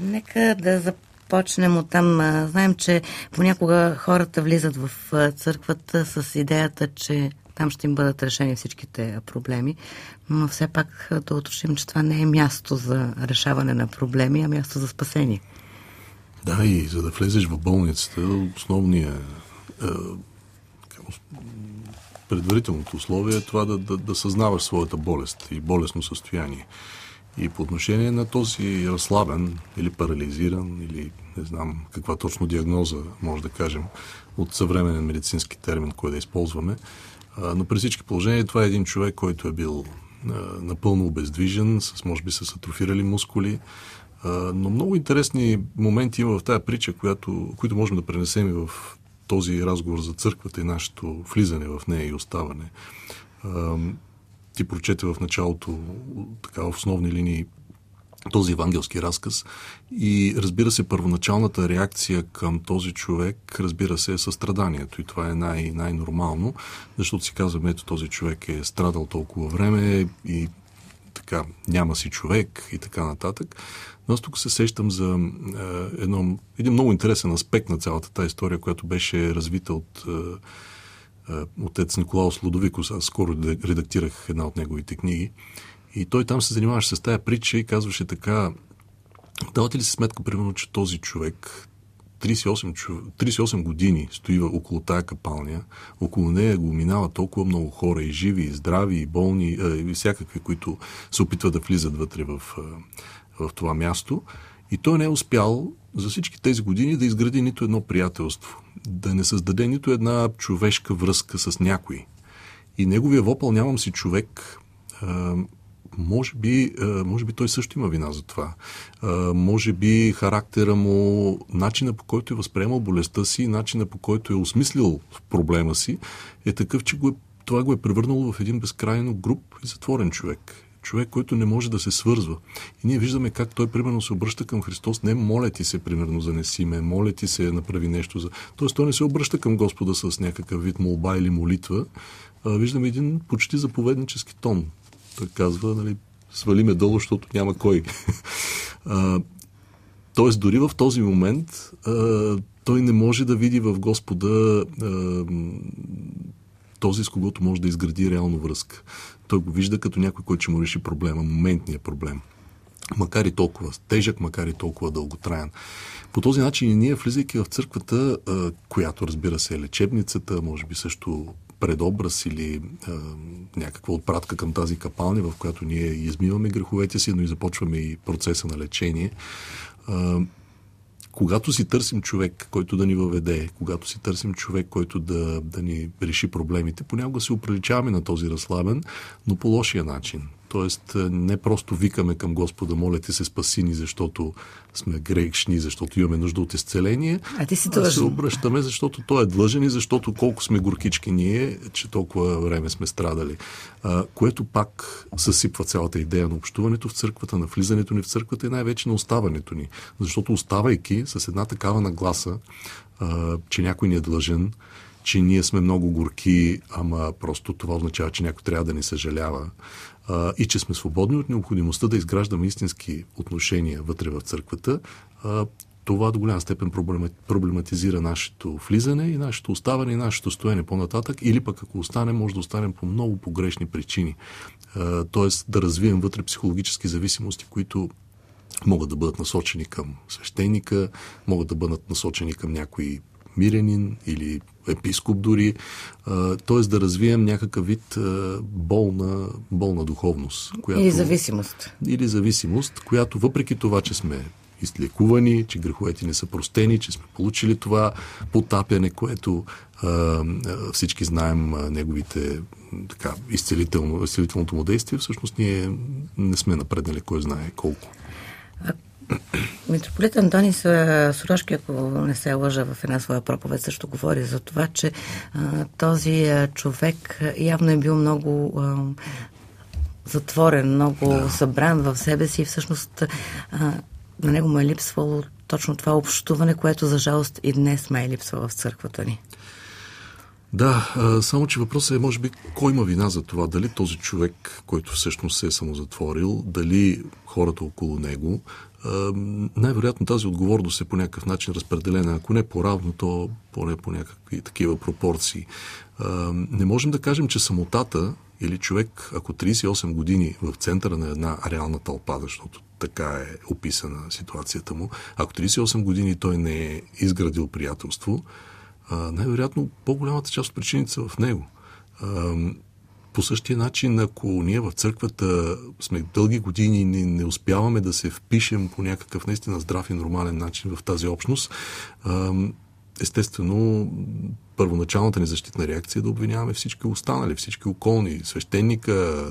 Нека да започнем от там. Знаем, че понякога хората влизат в църквата с идеята, че там ще им бъдат решени всичките проблеми, но все пак да уточним, че това не е място за решаване на проблеми, а място за спасение. Да, и за да влезеш в болницата, основният предварителното условие е това да, да, да съзнаваш своята болест и болестно състояние. И по отношение на този разслабен или парализиран, или не знам каква точно диагноза може да кажем от съвременен медицински термин, кой да използваме, но при всички положения това е един човек, който е бил напълно обездвижен, с, може би с атрофирали мускули, но много интересни моменти има в тази притча, която, които можем да пренесем и в този разговор за църквата и нашето влизане в нея и оставане. Ти прочете в началото, така в основни линии, този евангелски разказ. И разбира се, първоначалната реакция към този човек, разбира се, е състраданието. И това е най- най-нормално, защото си казваме, ето този човек е страдал толкова време и така, няма си човек и така нататък. Но аз тук се сещам за е, едно, един много интересен аспект на цялата тази история, която беше развита от е, отец Николаус Лудовикос. Аз скоро редактирах една от неговите книги. И той там се занимаваше с тая притча и казваше така, давате ли си сметка, примерно, че този човек 38, 38 години стои около тая капалня, около нея го минава толкова много хора, и живи, и здрави, и болни, и всякакви, които се опитват да влизат вътре в, в това място. И той не е успял за всички тези години да изгради нито едно приятелство, да не създаде нито една човешка връзка с някой. И неговия вопъл нямам си човек може би, може би той също има вина за това. Може би характера му, начина по който е възприемал болестта си, начина по който е осмислил проблема си, е такъв, че го е, това го е превърнало в един безкрайно груп и затворен човек. Човек, който не може да се свързва. И ние виждаме как той, примерно, се обръща към Христос. Не моля ти се, примерно, занеси ме, моля ти се, направи нещо за... Тоест, той не се обръща към Господа с някакъв вид молба или молитва. А, виждаме един почти заповеднически тон. Той казва, нали, свали ме долу, защото няма кой. тоест, дори в този момент а, той не може да види в Господа а, този, с когото може да изгради реално връзка. Той го вижда като някой, който ще му реши проблема, моментния проблем. Макар и толкова тежък, макар и толкова дълготраен. По този начин ние, влизайки в църквата, която разбира се е лечебницата, може би също предобраз или а, някаква отпратка към тази капалня, в която ние измиваме греховете си, но и започваме и процеса на лечение. А, когато си търсим човек, който да ни въведе, когато си търсим човек, който да, да ни реши проблемите, понякога се оприличаваме на този разслабен, но по лошия начин. Тоест, е, не просто викаме към Господа, моля ти се спаси ни, защото сме грешни, защото имаме нужда от изцеление. А ти си длъжен. се обръщаме, защото той е длъжен и защото колко сме горкички ние, че толкова време сме страдали. А, което пак съсипва цялата идея на общуването в църквата, на влизането ни в църквата и най-вече на оставането ни. Защото оставайки с една такава нагласа, а, че някой ни е длъжен, че ние сме много горки, ама просто това означава, че някой трябва да ни съжалява а, и че сме свободни от необходимостта да изграждаме истински отношения вътре в църквата, а, това до голяма степен проблематизира нашето влизане и нашето оставане и нашето стоене по-нататък, или пък ако останем, може да останем по много погрешни причини. Тоест да развием вътре психологически зависимости, които могат да бъдат насочени към свещеника, могат да бъдат насочени към някои мирянин или епископ дори, т.е. да развием някакъв вид болна, болна духовност. Която, или зависимост. Или зависимост, която въпреки това, че сме излекувани, че греховете не са простени, че сме получили това потапяне, което а, всички знаем а, неговите така, изцелително, изцелителното му действие, всъщност ние не сме напреднали кой знае колко. Митрополит Антони Сорошки, ако не се лъжа в една своя проповед, също говори за това, че а, този а, човек явно е бил много а, затворен, много да. събран в себе си и всъщност а, на него му е липсвало точно това общуване, което за жалост и днес ме е липсва в църквата ни. Да, само че въпросът е, може би, кой има вина за това? Дали този човек, който всъщност се е самозатворил, дали хората около него, най-вероятно тази отговорност е по някакъв начин разпределена, ако не по-равно, то поне по някакви такива пропорции. Не можем да кажем, че самотата или човек, ако 38 години в центъра на една реална тълпа, защото така е описана ситуацията му, ако 38 години той не е изградил приятелство, най-вероятно по-голямата част от причините са в него. По същия начин, ако ние в църквата сме дълги години и не, не успяваме да се впишем по някакъв наистина здрав и нормален начин в тази общност, естествено, първоначалната ни защитна реакция е да обвиняваме всички останали, всички околни, свещеника,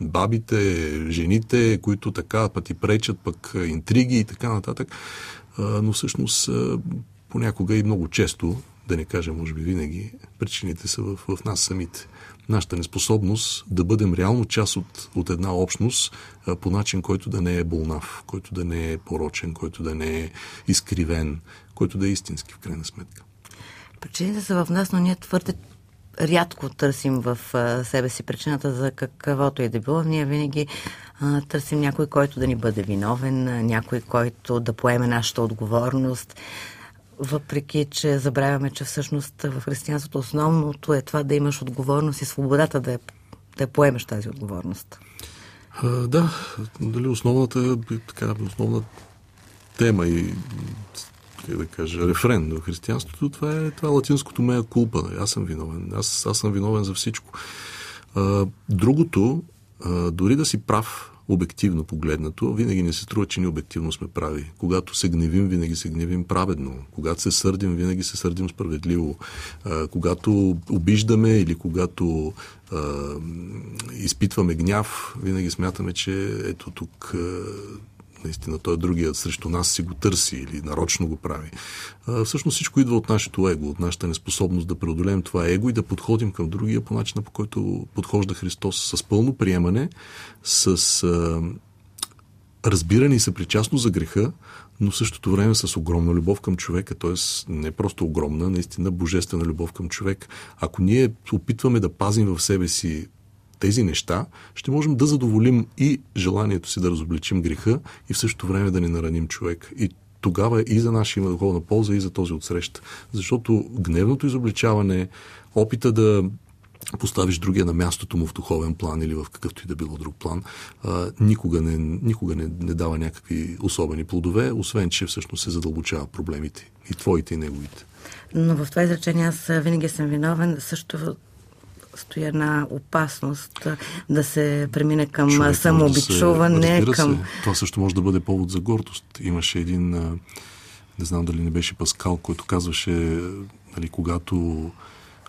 бабите, жените, които така пъти пречат, пък интриги и така нататък. Но всъщност понякога и много често, да не кажа може би винаги, причините са в, в нас самите нашата неспособност да бъдем реално част от, от една общност а, по начин, който да не е болнав, който да не е порочен, който да не е изкривен, който да е истински в крайна сметка. Причините са в нас, но ние твърде рядко търсим в себе си причината за каквото и да било. Ние винаги а, търсим някой, който да ни бъде виновен, някой, който да поеме нашата отговорност въпреки че забравяме, че всъщност в християнството основното е това да имаш отговорност и свободата да, я, да поемеш тази отговорност. А, да, дали основната, така, основна тема и как да кажа, рефрен в християнството, това е, това е латинското мея кулпа. Аз съм виновен. Аз, аз съм виновен за всичко. А, другото, а, дори да си прав обективно погледнато, винаги не се струва, че ние обективно сме прави. Когато се гневим, винаги се гневим праведно. Когато се сърдим, винаги се сърдим справедливо. А, когато обиждаме или когато а, изпитваме гняв, винаги смятаме, че ето тук а, наистина той другият срещу нас си го търси или нарочно го прави. А, всъщност всичко идва от нашето его, от нашата неспособност да преодолеем това его и да подходим към другия по начина, по който подхожда Христос с пълно приемане, с а, разбиране и съпричастност за греха, но в същото време с огромна любов към човека, т.е. не просто огромна, наистина божествена любов към човек. Ако ние опитваме да пазим в себе си тези неща, ще можем да задоволим и желанието си да разобличим греха и в същото време да не нараним човек. И тогава и за наша има духовна полза, и за този отсреща. Защото гневното изобличаване, опита да поставиш другия на мястото му в духовен план или в какъвто и да било друг план, а, никога, не, никога не, не дава някакви особени плодове, освен че всъщност се задълбочава проблемите и твоите и неговите. Но в това изречение аз винаги съм виновен. Също стои една опасност да се премине към Човек самообичуване. Да към... Се, това също може да бъде повод за гордост. Имаше един, не знам дали не беше Паскал, който казваше, нали, когато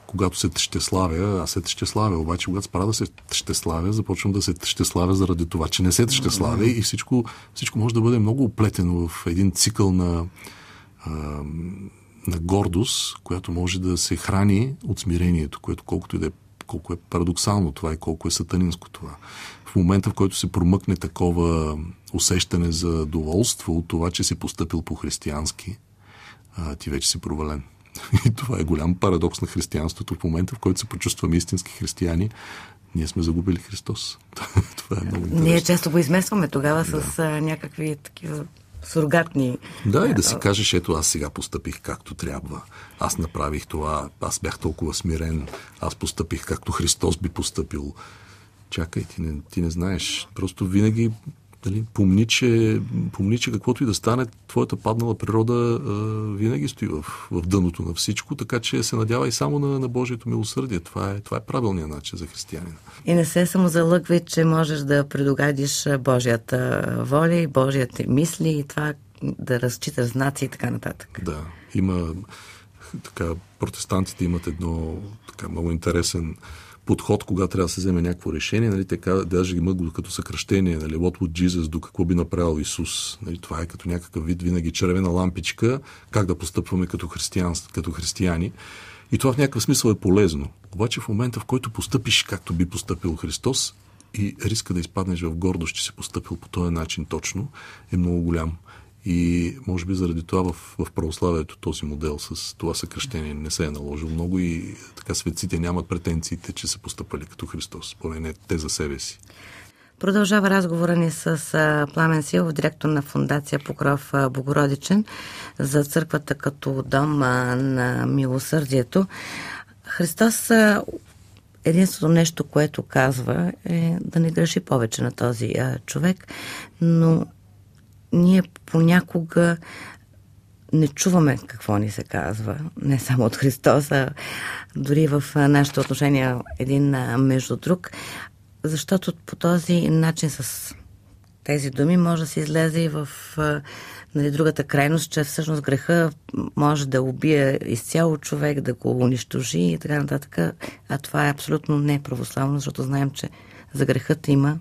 когато се ще славя, аз се ще славя, обаче когато спра да се ще славя, започвам да се ще славя заради това, че не се ще славя и всичко, всичко може да бъде много оплетено в един цикъл на, а, на гордост, която може да се храни от смирението, което колкото и да е колко е парадоксално това и колко е сатанинско това. В момента, в който се промъкне такова усещане за доволство от това, че си поступил по-християнски, ти вече си провален. И това е голям парадокс на християнството. В момента, в който се почувстваме истински християни, ние сме загубили Христос. това е много интересно. Ние често го изместваме тогава да. с някакви такива сурогатни. Да, и да си кажеш, ето аз сега постъпих както трябва. Аз направих това, аз бях толкова смирен, аз постъпих както Христос би постъпил. Чакай, ти не, ти не знаеш. Просто винаги Дали, помни, че, помни, че каквото и да стане, твоята паднала природа а, винаги стои в, в дъното на всичко, така че се надява и само на, на Божието милосърдие. Това е, това е правилният начин за християнина. И не се само залъгвай, че можеш да предогадиш Божията воля и Божията мисли и това да разчиташ знаци и така нататък. Да, има така, протестантите имат едно така много интересен подход, когато трябва да се вземе някакво решение. Нали, така, даже ги го като съкръщение. Нали, what would Jesus до какво би направил Исус. Нали, това е като някакъв вид винаги червена лампичка, как да постъпваме като, християн, като християни. И това в някакъв смисъл е полезно. Обаче в момента, в който постъпиш както би постъпил Христос, и риска да изпаднеш в гордост, че си постъпил по този начин точно, е много голям. И може би заради това в, в православието този модел с това съкръщение не се е наложил много и така светците нямат претенциите, че са постъпали като Христос, поне не те за себе си. Продължава разговора ни с Пламен Силов, директор на фундация Покров Богородичен за църквата като дом на милосърдието. Христос единственото нещо, което казва е да не греши повече на този човек, но ние понякога не чуваме какво ни се казва, не само от Христос, а дори в нашите отношения един между друг, защото по този начин с тези думи може да се излезе и в нали, другата крайност, че всъщност греха може да убие изцяло човек, да го унищожи и така нататък. А това е абсолютно не православно, защото знаем, че за грехът има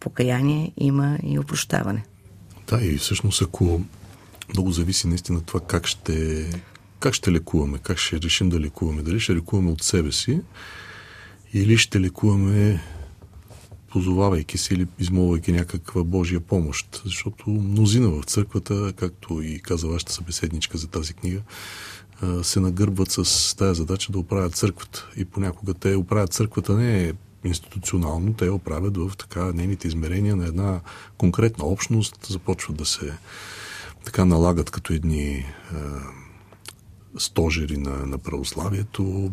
покаяние, има и опрощаване. Да, и всъщност ако много зависи наистина това как ще, как ще лекуваме, как ще решим да лекуваме. Дали ще лекуваме от себе си или ще лекуваме позовавайки се или измолвайки някаква Божия помощ. Защото мнозина в църквата, както и каза вашата събеседничка за тази книга, се нагърбват с тази задача да оправят църквата. И понякога те оправят църквата не институционално, те оправят в така нейните измерения на една конкретна общност, започват да се така налагат като едни е, стожери на, на православието,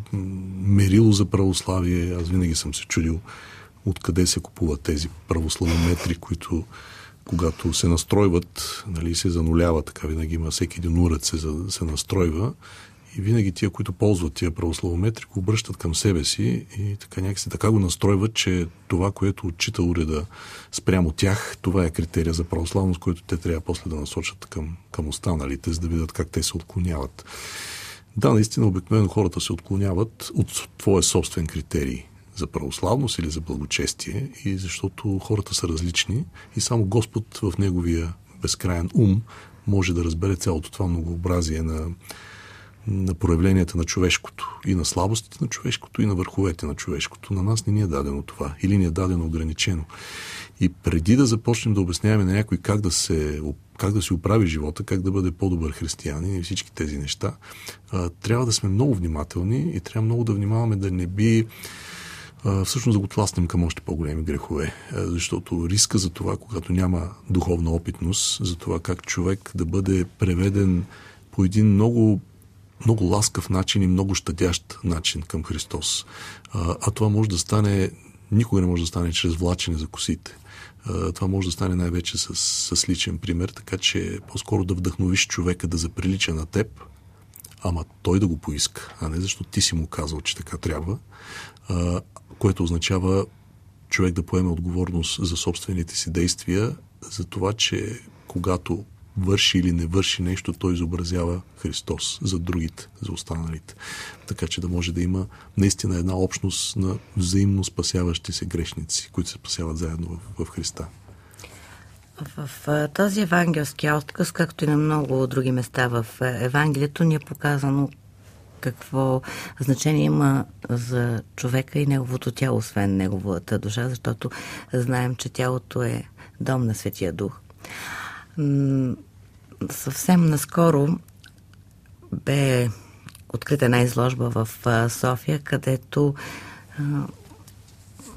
мерило за православие. Аз винаги съм се чудил откъде се купуват тези православометри, които когато се настройват, нали, се занулява, така винаги има всеки един уред се, се настройва и винаги тия, които ползват тия православометри, го обръщат към себе си и така някакси така го настройват, че това, което отчита уреда спрямо тях, това е критерия за православност, който те трябва после да насочат към, към останалите, за да видят как те се отклоняват. Да, наистина, обикновено хората се отклоняват от твоя собствен критерий за православност или за благочестие и защото хората са различни и само Господ в неговия безкрайен ум може да разбере цялото това многообразие на, на проявленията на човешкото и на слабостите на човешкото и на върховете на човешкото. На нас не ни е дадено това или ни е дадено ограничено. И преди да започнем да обясняваме на някой как да, се, как да си оправи живота, как да бъде по-добър християнин и всички тези неща, трябва да сме много внимателни и трябва много да внимаваме да не би всъщност да го тласнем към още по-големи грехове. Защото риска за това, когато няма духовна опитност, за това как човек да бъде преведен по един много много ласкав начин и много щадящ начин към Христос. А, а това може да стане, никога не може да стане чрез влачене за косите. Това може да стане най-вече с, с личен пример, така че по-скоро да вдъхновиш човека да заприлича на теб, ама той да го поиска, а не защото ти си му казал, че така трябва, а, което означава човек да поеме отговорност за собствените си действия, за това, че когато върши или не върши нещо, той изобразява Христос за другите, за останалите. Така че да може да има наистина една общност на взаимно спасяващи се грешници, които се спасяват заедно в, в Христа. В, този евангелски отказ, както и на много други места в Евангелието, ни е показано какво значение има за човека и неговото тяло, освен неговата душа, защото знаем, че тялото е дом на Светия Дух. Съвсем наскоро бе открита една изложба в София, където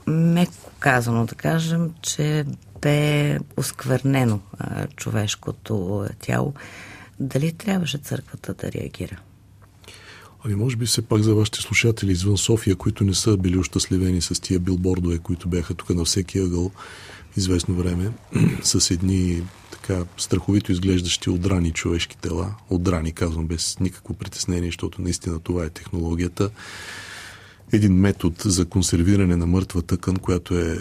меко казано да кажем, че бе осквернено човешкото тяло. Дали трябваше църквата да реагира? Ами може би все пак за вашите слушатели извън София, които не са били ощастливени с тия билбордове, които бяха тук на всеки ъгъл известно време, с едни така страховито изглеждащи отдрани човешки тела. Отдрани, казвам, без никакво притеснение, защото наистина това е технологията. Един метод за консервиране на мъртва тъкан, която е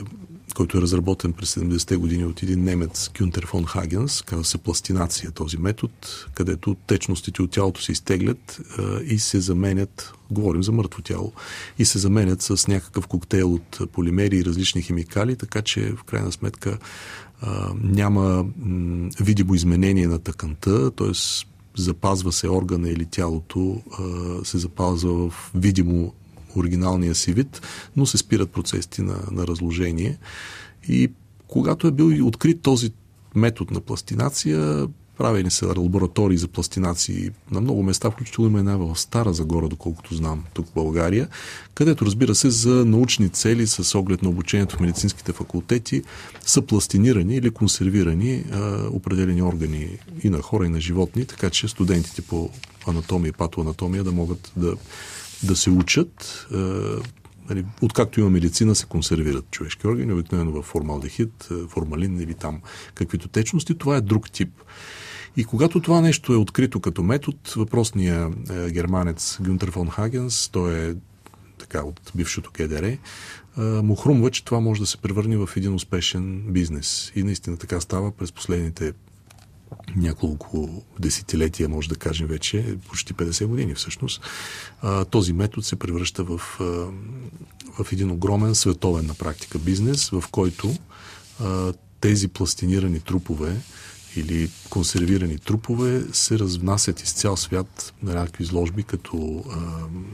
който е разработен през 70-те години от един немец Кюнтер фон Хагенс, казва се пластинация този метод, където течностите от тялото се изтеглят а, и се заменят, говорим за мъртво тяло, и се заменят с някакъв коктейл от полимери и различни химикали, така че в крайна сметка а, няма м, видимо изменение на тъканта, т.е. запазва се органа или тялото, а, се запазва в видимо оригиналния си вид, но се спират процесите на, на разложение. И когато е бил открит този метод на пластинация, правени са лаборатории за пластинации на много места, включително има една в Стара Загора, доколкото знам, тук в България, където разбира се за научни цели с оглед на обучението в медицинските факултети са пластинирани или консервирани а, определени органи и на хора, и на животни, така че студентите по анатомия и патоанатомия да могат да, да се учат а, нали, откакто има медицина, се консервират човешки органи, обикновено в формалдехид, формалин или там каквито течности. Това е друг тип. И когато това нещо е открито като метод, въпросният е, германец Гюнтер фон Хагенс, той е така от бившото ГДР, е, му хрумва, че това може да се превърне в един успешен бизнес. И наистина така става през последните няколко десетилетия, може да кажем вече, почти 50 години всъщност, този метод се превръща в, в един огромен световен на практика бизнес, в който тези пластинирани трупове или консервирани трупове се разнасят из цял свят на някакви изложби, като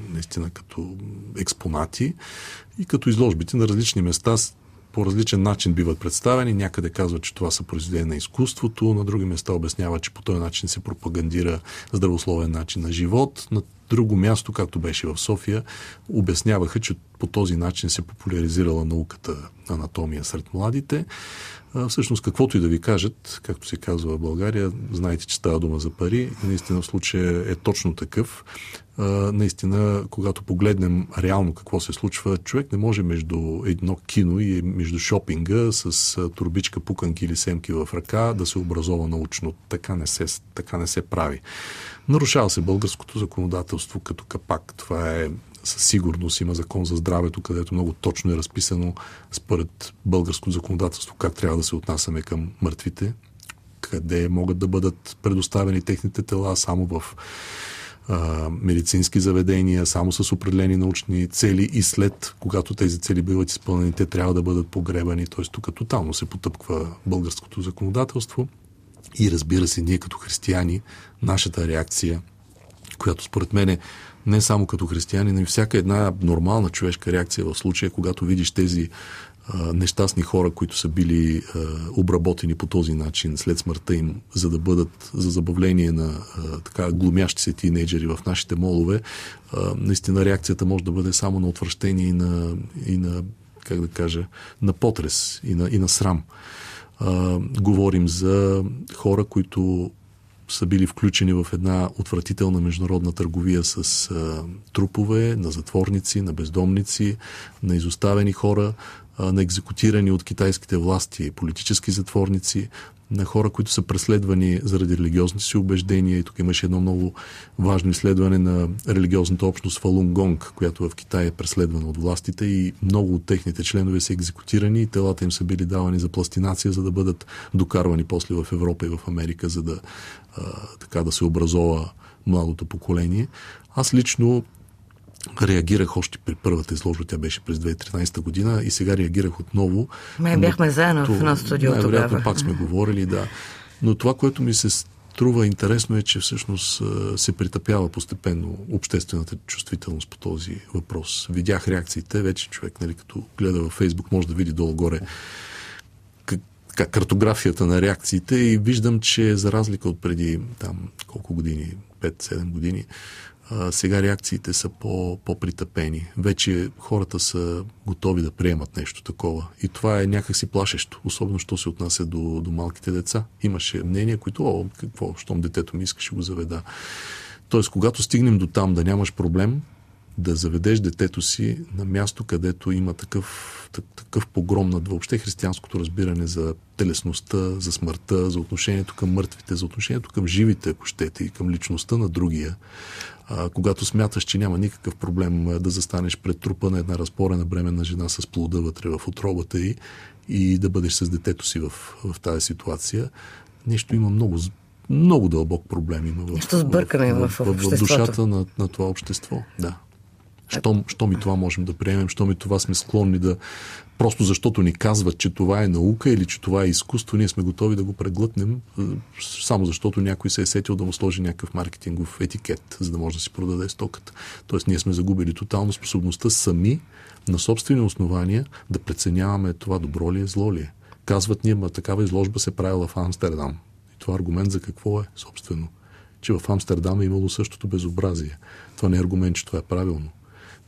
наистина като експонати и като изложбите на различни места по различен начин биват представени. Някъде казват, че това са произведения на изкуството, на други места обяснява, че по този начин се пропагандира здравословен начин на живот. На друго място, както беше в София, обясняваха, че по този начин се популяризирала науката анатомия сред младите. Всъщност, каквото и да ви кажат, както се казва в България, знаете, че става дума за пари. Наистина в случая е точно такъв. Наистина, когато погледнем реално какво се случва, човек не може между едно кино и между шопинга с турбичка, пуканки или семки в ръка да се образова научно. Така не се, така не се прави. Нарушава се българското законодателство като капак. Това е със сигурност има закон за здравето, където много точно е разписано според българското законодателство как трябва да се отнасяме към мъртвите, къде могат да бъдат предоставени техните тела само в медицински заведения, само с определени научни цели и след, когато тези цели биват изпълнени, те трябва да бъдат погребани. Т.е. тук тотално се потъпква българското законодателство. И разбира се, ние като християни, нашата реакция, която според мен е не само като християни, но и всяка една нормална човешка реакция в случая, когато видиш тези нещастни хора, които са били обработени по този начин след смъртта им, за да бъдат за забавление на така глумящи се тинейджери в нашите молове, наистина реакцията може да бъде само на отвращение и на, и на как да кажа, на потрес и на, и на срам. А, говорим за хора, които са били включени в една отвратителна международна търговия с а, трупове на затворници, на бездомници, на изоставени хора, на екзекутирани от китайските власти политически затворници, на хора, които са преследвани заради религиозните си убеждения. И тук имаше едно много важно изследване на религиозната общност Фалун Гонг, която в Китай е преследвана от властите и много от техните членове са екзекутирани и телата им са били давани за пластинация, за да бъдат докарвани после в Европа и в Америка, за да, а, така, да се образова младото поколение. Аз лично реагирах още при първата изложба, тя беше през 2013 година и сега реагирах отново. Ме бяхме заедно в едно студио тогава. пак сме говорили, да. Но това, което ми се струва интересно е, че всъщност се притъпява постепенно обществената чувствителност по този въпрос. Видях реакциите, вече човек, нали, като гледа във Фейсбук, може да види долу-горе картографията на реакциите и виждам, че за разлика от преди там колко години, 5-7 години, сега реакциите са по, по-притъпени. Вече хората са готови да приемат нещо такова. И това е някакси плашещо, особено що се отнася до, до малките деца. Имаше мнения, които, о, какво, щом детето ми искаше го заведа. Тоест, когато стигнем до там да нямаш проблем, да заведеш детето си на място, където има такъв, такъв погром над въобще християнското разбиране за телесността, за смъртта, за отношението към мъртвите, за отношението към живите, ако щете, и към личността на другия. А, когато смяташ, че няма никакъв проблем да застанеш пред трупа на една разпорена бременна жена с плода вътре в отробата й и да бъдеш с детето си в, в тази ситуация, нещо има много много дълбок проблем има в, Нещо сбъркане в, в, в, в, в душата на, на това общество. Да. Щом, щом и това можем да приемем, щом и това сме склонни да... Просто защото ни казват, че това е наука или че това е изкуство, ние сме готови да го преглътнем, е, само защото някой се е сетил да му сложи някакъв маркетингов етикет, за да може да си продаде стоката. Тоест ние сме загубили тотално способността сами на собствени основания да преценяваме това добро ли е, зло ли е. Казват ни, ма такава изложба се правила в Амстердам Това аргумент за какво е, собствено? Че в Амстердам е имало същото безобразие. Това не е аргумент, че това е правилно.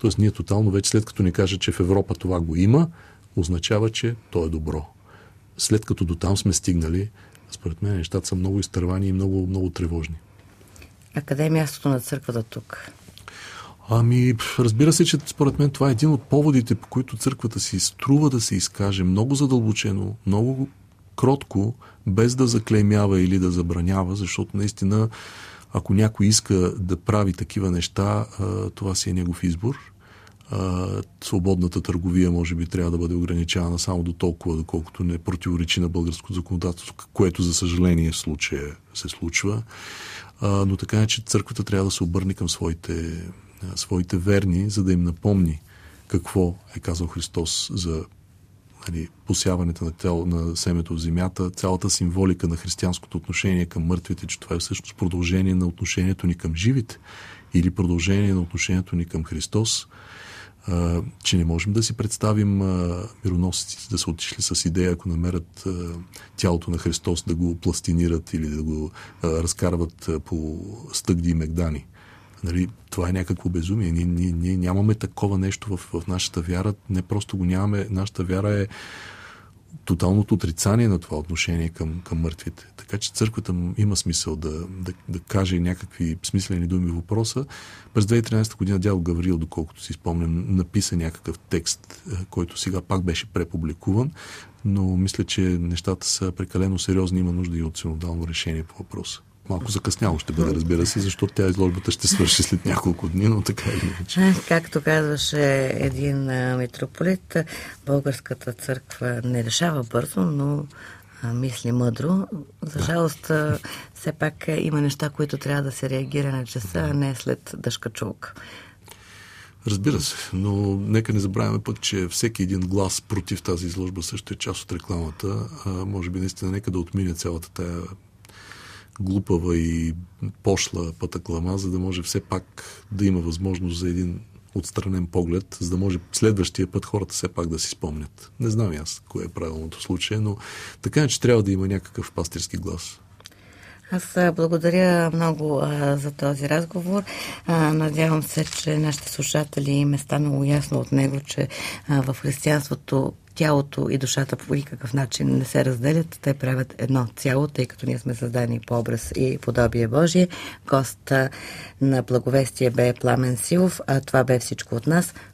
Тоест ние тотално вече след като ни каже, че в Европа това го има, означава, че то е добро. След като до там сме стигнали, според мен нещата са много изтървани и много, много тревожни. А къде е мястото на църквата тук? Ами, разбира се, че според мен това е един от поводите, по които църквата си струва да се изкаже много задълбочено, много кротко, без да заклеймява или да забранява, защото наистина, ако някой иска да прави такива неща, това си е негов избор. Свободната търговия може би трябва да бъде ограничавана само до толкова, доколкото не противоречи на българско законодателство, което за съжаление случая се случва. Но така е, че църквата трябва да се обърне към своите своите верни, за да им напомни какво е казал Христос за нали, посяването на, тяло, на семето в земята, цялата символика на християнското отношение към мъртвите, че това е всъщност продължение на отношението ни към живите или продължение на отношението ни към Христос, че не можем да си представим мироносците да са отишли с идея, ако намерят тялото на Христос, да го пластинират или да го разкарват по стъгди и мегдани. Нали, това е някакво безумие. Ние, ние, ние нямаме такова нещо в, в нашата вяра. Не просто го нямаме. Нашата вяра е тоталното отрицание на това отношение към, към мъртвите. Така че църквата има смисъл да, да, да каже някакви смислени думи в въпроса. През 2013 година дядо Гаврил, доколкото си спомням, написа някакъв текст, е, който сега пак беше препубликуван, но мисля, че нещата са прекалено сериозни, има нужда и от синодално решение по въпроса. Малко закъсняло ще бъде, разбира се, защото тя изложбата ще свърши след няколко дни, но така или иначе. Както казваше един митрополит, българската църква не решава бързо, но мисли мъдро. За жалост, все пак има неща, които трябва да се реагира на часа, а не след дъжка чулка. Разбира се, но нека не забравяме пък, че всеки един глас против тази изложба също е част от рекламата. А, може би наистина нека да отмине цялата тая глупава и пошла пътаклама, за да може все пак да има възможност за един отстранен поглед, за да може следващия път хората все пак да си спомнят. Не знам аз кое е правилното случай, но така е, че трябва да има някакъв пастирски глас. Аз благодаря много а, за този разговор. А, надявам се, че нашите слушатели им е станало ясно от него, че а, в християнството тялото и душата по никакъв начин не се разделят. Те правят едно цяло, тъй като ние сме създани по образ и подобие Божие. Гост на благовестие бе Пламен Силов, а това бе всичко от нас.